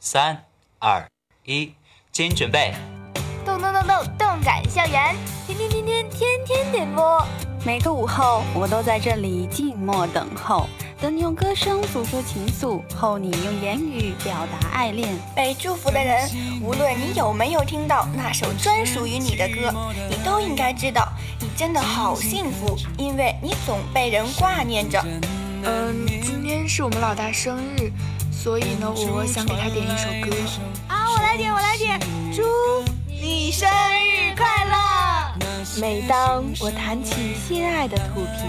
三二一，请准备。动动动动动感校园，天天天天天天点播。每个午后，我都在这里静默等候，等你用歌声诉说情愫，候你用言语表达爱恋。被祝福的人，无论你有没有听到那首专属于你的歌，你都应该知道，你真的好幸福，因为你总被人挂念着。嗯，今天是我们老大生日。所以呢，我想给他点一首歌啊！我来点，我来点，祝你生日快乐！每当我弹起心爱的土琵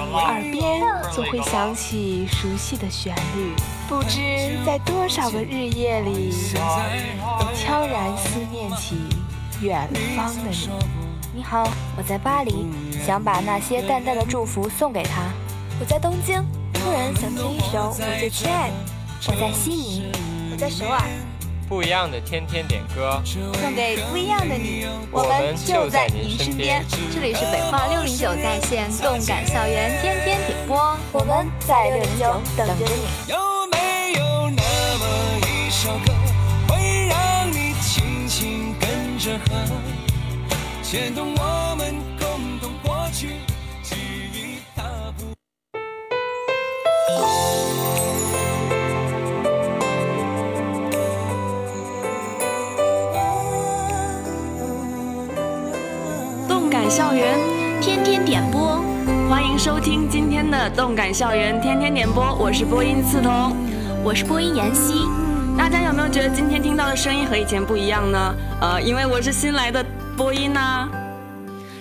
琶，耳边总会响起熟悉的旋律。不知在多少个日夜里，我悄然思念起远方的你。你好，我在巴黎，想把那些淡淡的祝福送给他。我在东京，突然想听一首我最亲爱的。我在悉尼，我在首尔，不一样的天天点歌，送给不一样的你。我们就在您身边。这里是北化六零九在线动感校园天天点播，我们在六零九等着你。有没有那么一首歌，会让你轻轻跟着和，牵动我们共同过去？校园天天点播，欢迎收听今天的动感校园天天点播。我是播音刺桐，我是播音妍希。大家有没有觉得今天听到的声音和以前不一样呢？呃，因为我是新来的播音呐。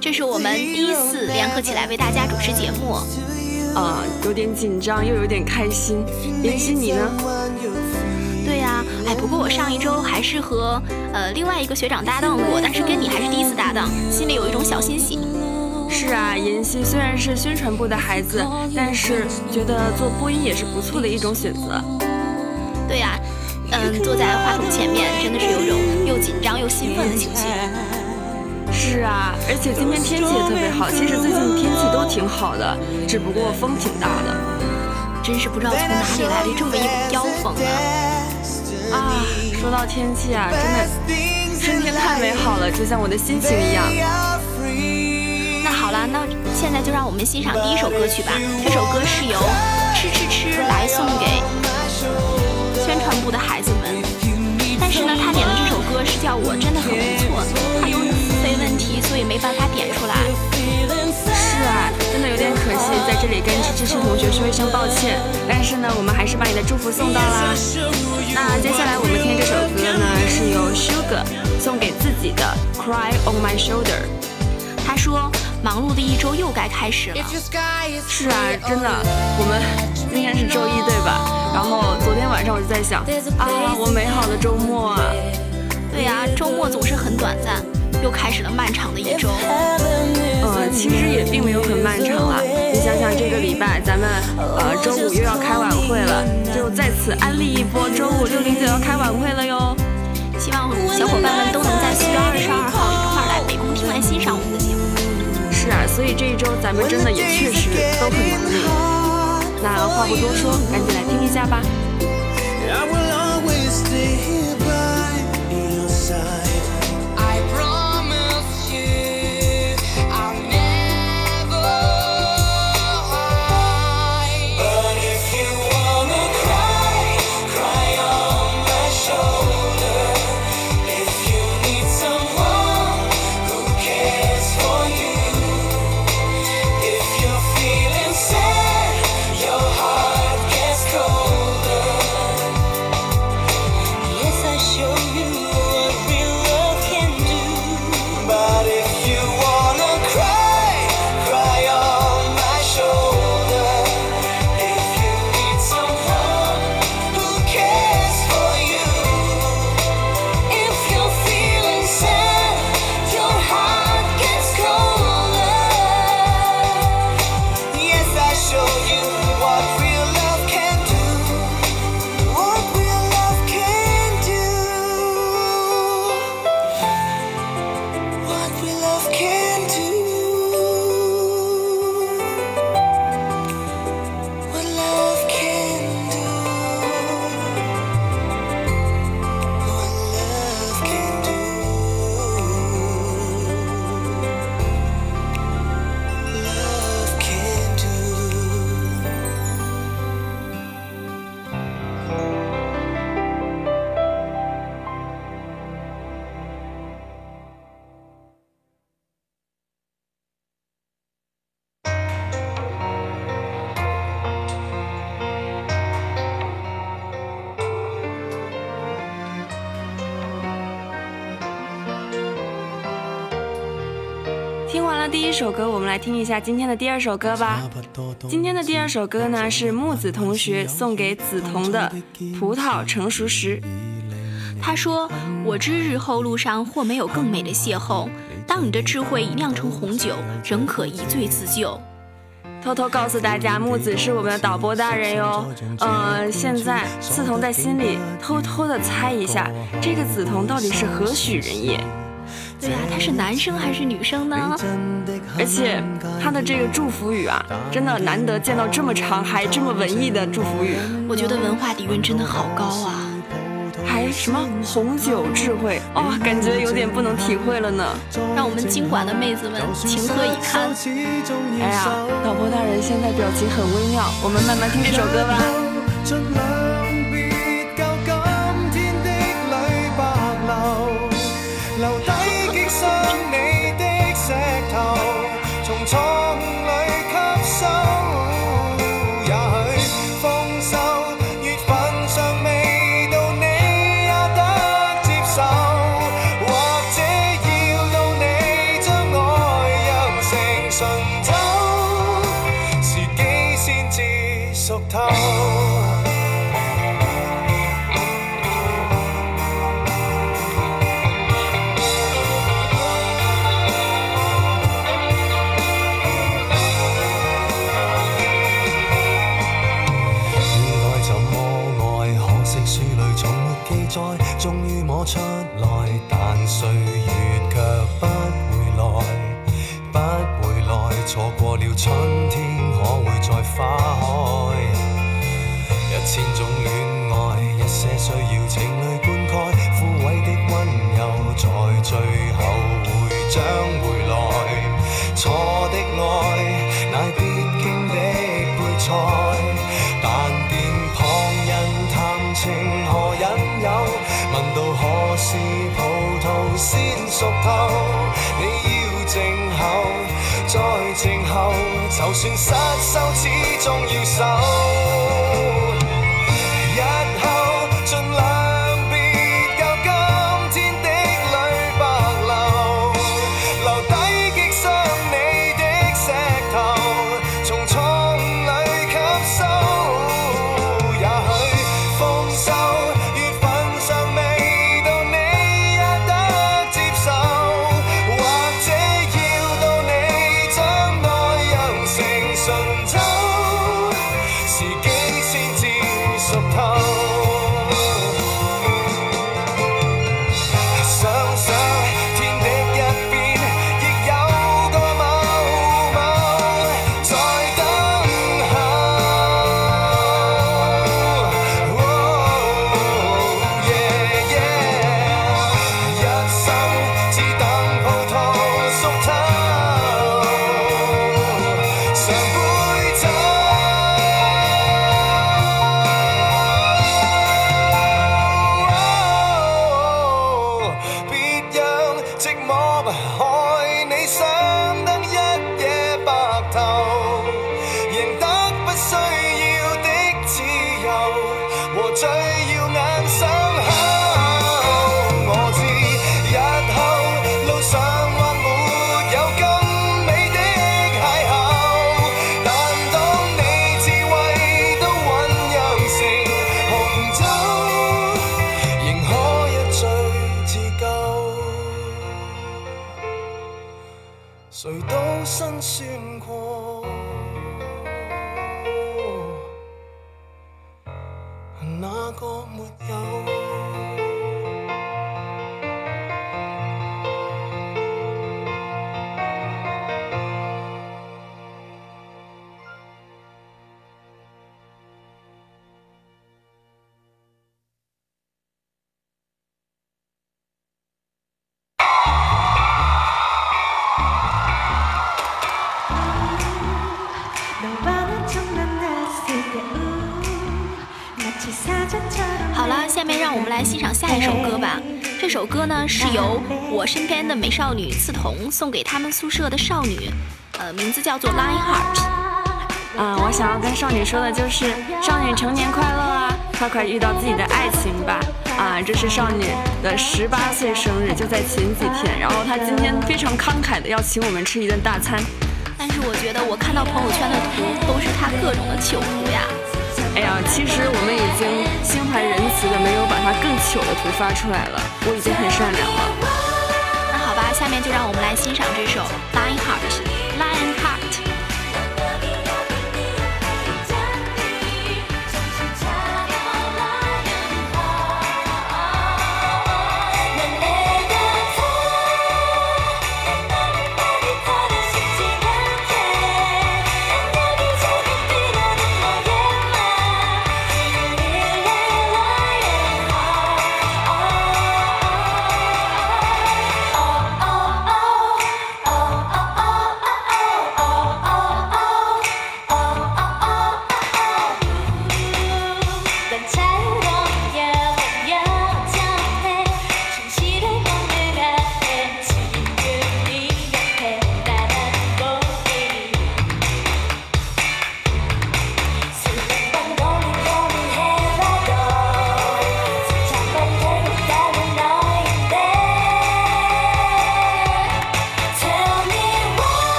这是我们第一次联合起来为大家主持节目，啊，有点紧张又有点开心。妍希你呢？哎，不过我上一周还是和呃另外一个学长搭档过，但是跟你还是第一次搭档，心里有一种小欣喜。是啊，妍希虽然是宣传部的孩子，但是觉得做播音也是不错的一种选择。对呀，嗯，坐在话筒前面真的是有种又紧张又兴奋的情绪。是啊，而且今天天气也特别好，其实最近天气都挺好的，只不过风挺大的。真是不知道从哪里来的这么一股妖风啊！啊，说到天气啊，真的春天太美好了，就像我的心情一样。那好了，那现在就让我们欣赏第一首歌曲吧。这首歌是由吃吃吃来送给宣传部的孩子们，但是呢，他点的这首歌是叫我真的很不错，他由于付费问题，所以没办法点出来。是啊，真的有点可惜，在这里跟吃吃吃同学说一声抱歉。但是呢，我们还是把你的祝福送到啦。那接下来我们听这首歌呢，是由 Sugar 送给自己的《Cry on My Shoulder》。他说：“忙碌的一周又该开始了。”是啊，真的，我们今天是周一对吧？然后昨天晚上我就在想啊，我美好的周末啊。对呀，周末总是很短暂，又开始了漫长的一周。呃，其实也并没有很漫长啦。你想想，这个礼拜咱们呃周五又要开晚会了，就在此安利一波，周五六零九要开晚会了哟。希望小伙伴们都能在四月二十二号一块来北宫厅来欣赏我们的节目。是啊，所以这一周咱们真的也确实都很忙碌。那话不多说，赶紧来听一下吧。听完了第一首歌，我们来听一下今天的第二首歌吧。今天的第二首歌呢是木子同学送给梓潼的《葡萄成熟时》。他说：“我知日后路上或没有更美的邂逅，当你的智慧已酿成红酒，仍可一醉自救。”偷偷告诉大家，木子是我们的导播大人哟。呃，现在梓潼在心里偷偷的猜一下，这个梓潼到底是何许人也？对呀，他是男生还是女生呢？而且他的这个祝福语啊，真的难得见到这么长还这么文艺的祝福语。我觉得文化底蕴真的好高啊！还什么红酒智慧哦，感觉有点不能体会了呢。让我们经管的妹子们情何以堪？哎呀，导播大人现在表情很微妙，我们慢慢听这首歌吧。终于摸出来但岁月却不回来不回来错过了春先熟透你要静候再静候就算失收始终要守。欣赏下一首歌吧。这首歌呢是由我身边的美少女刺桐送给他们宿舍的少女，呃，名字叫做 Line Heart。啊，我想要跟少女说的就是，少女成年快乐啊，快快遇到自己的爱情吧。啊，啊，这是少女的十八岁生日，就在前几天。然后她今天非常慷慨的要请我们吃一顿大餐。但是我觉得我看到朋友圈的图都是她各种的糗图呀。哎呀，其实我们已经心怀仁慈的，没有把他更糗的图发出来了。我已经很善良了。那好吧，下面就让我们来欣赏这首《Fine Heart》。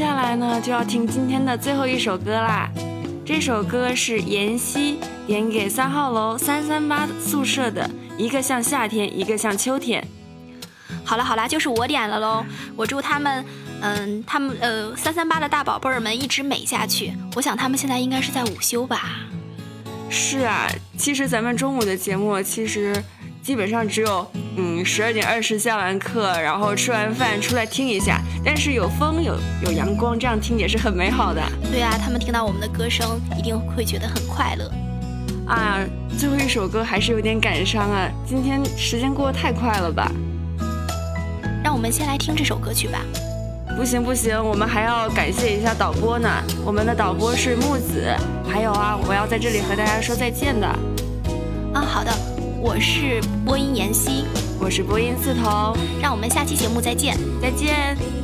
下来呢，就要听今天的最后一首歌啦。这首歌是妍希点给三号楼三三八宿舍的，一个像夏天，一个像秋天。好了好了，就是我点了喽。我祝他们，嗯，他们呃三三八的大宝贝儿们一直美下去。我想他们现在应该是在午休吧。是啊，其实咱们中午的节目其实。基本上只有嗯十二点二十下完课，然后吃完饭出来听一下。但是有风有有阳光，这样听也是很美好的。对啊，他们听到我们的歌声，一定会觉得很快乐。啊，最后一首歌还是有点感伤啊！今天时间过得太快了吧？让我们先来听这首歌曲吧。不行不行，我们还要感谢一下导播呢。我们的导播是木子。还有啊，我要在这里和大家说再见的。啊，好的。我是播音妍希，我是播音四头，让我们下期节目再见，再见。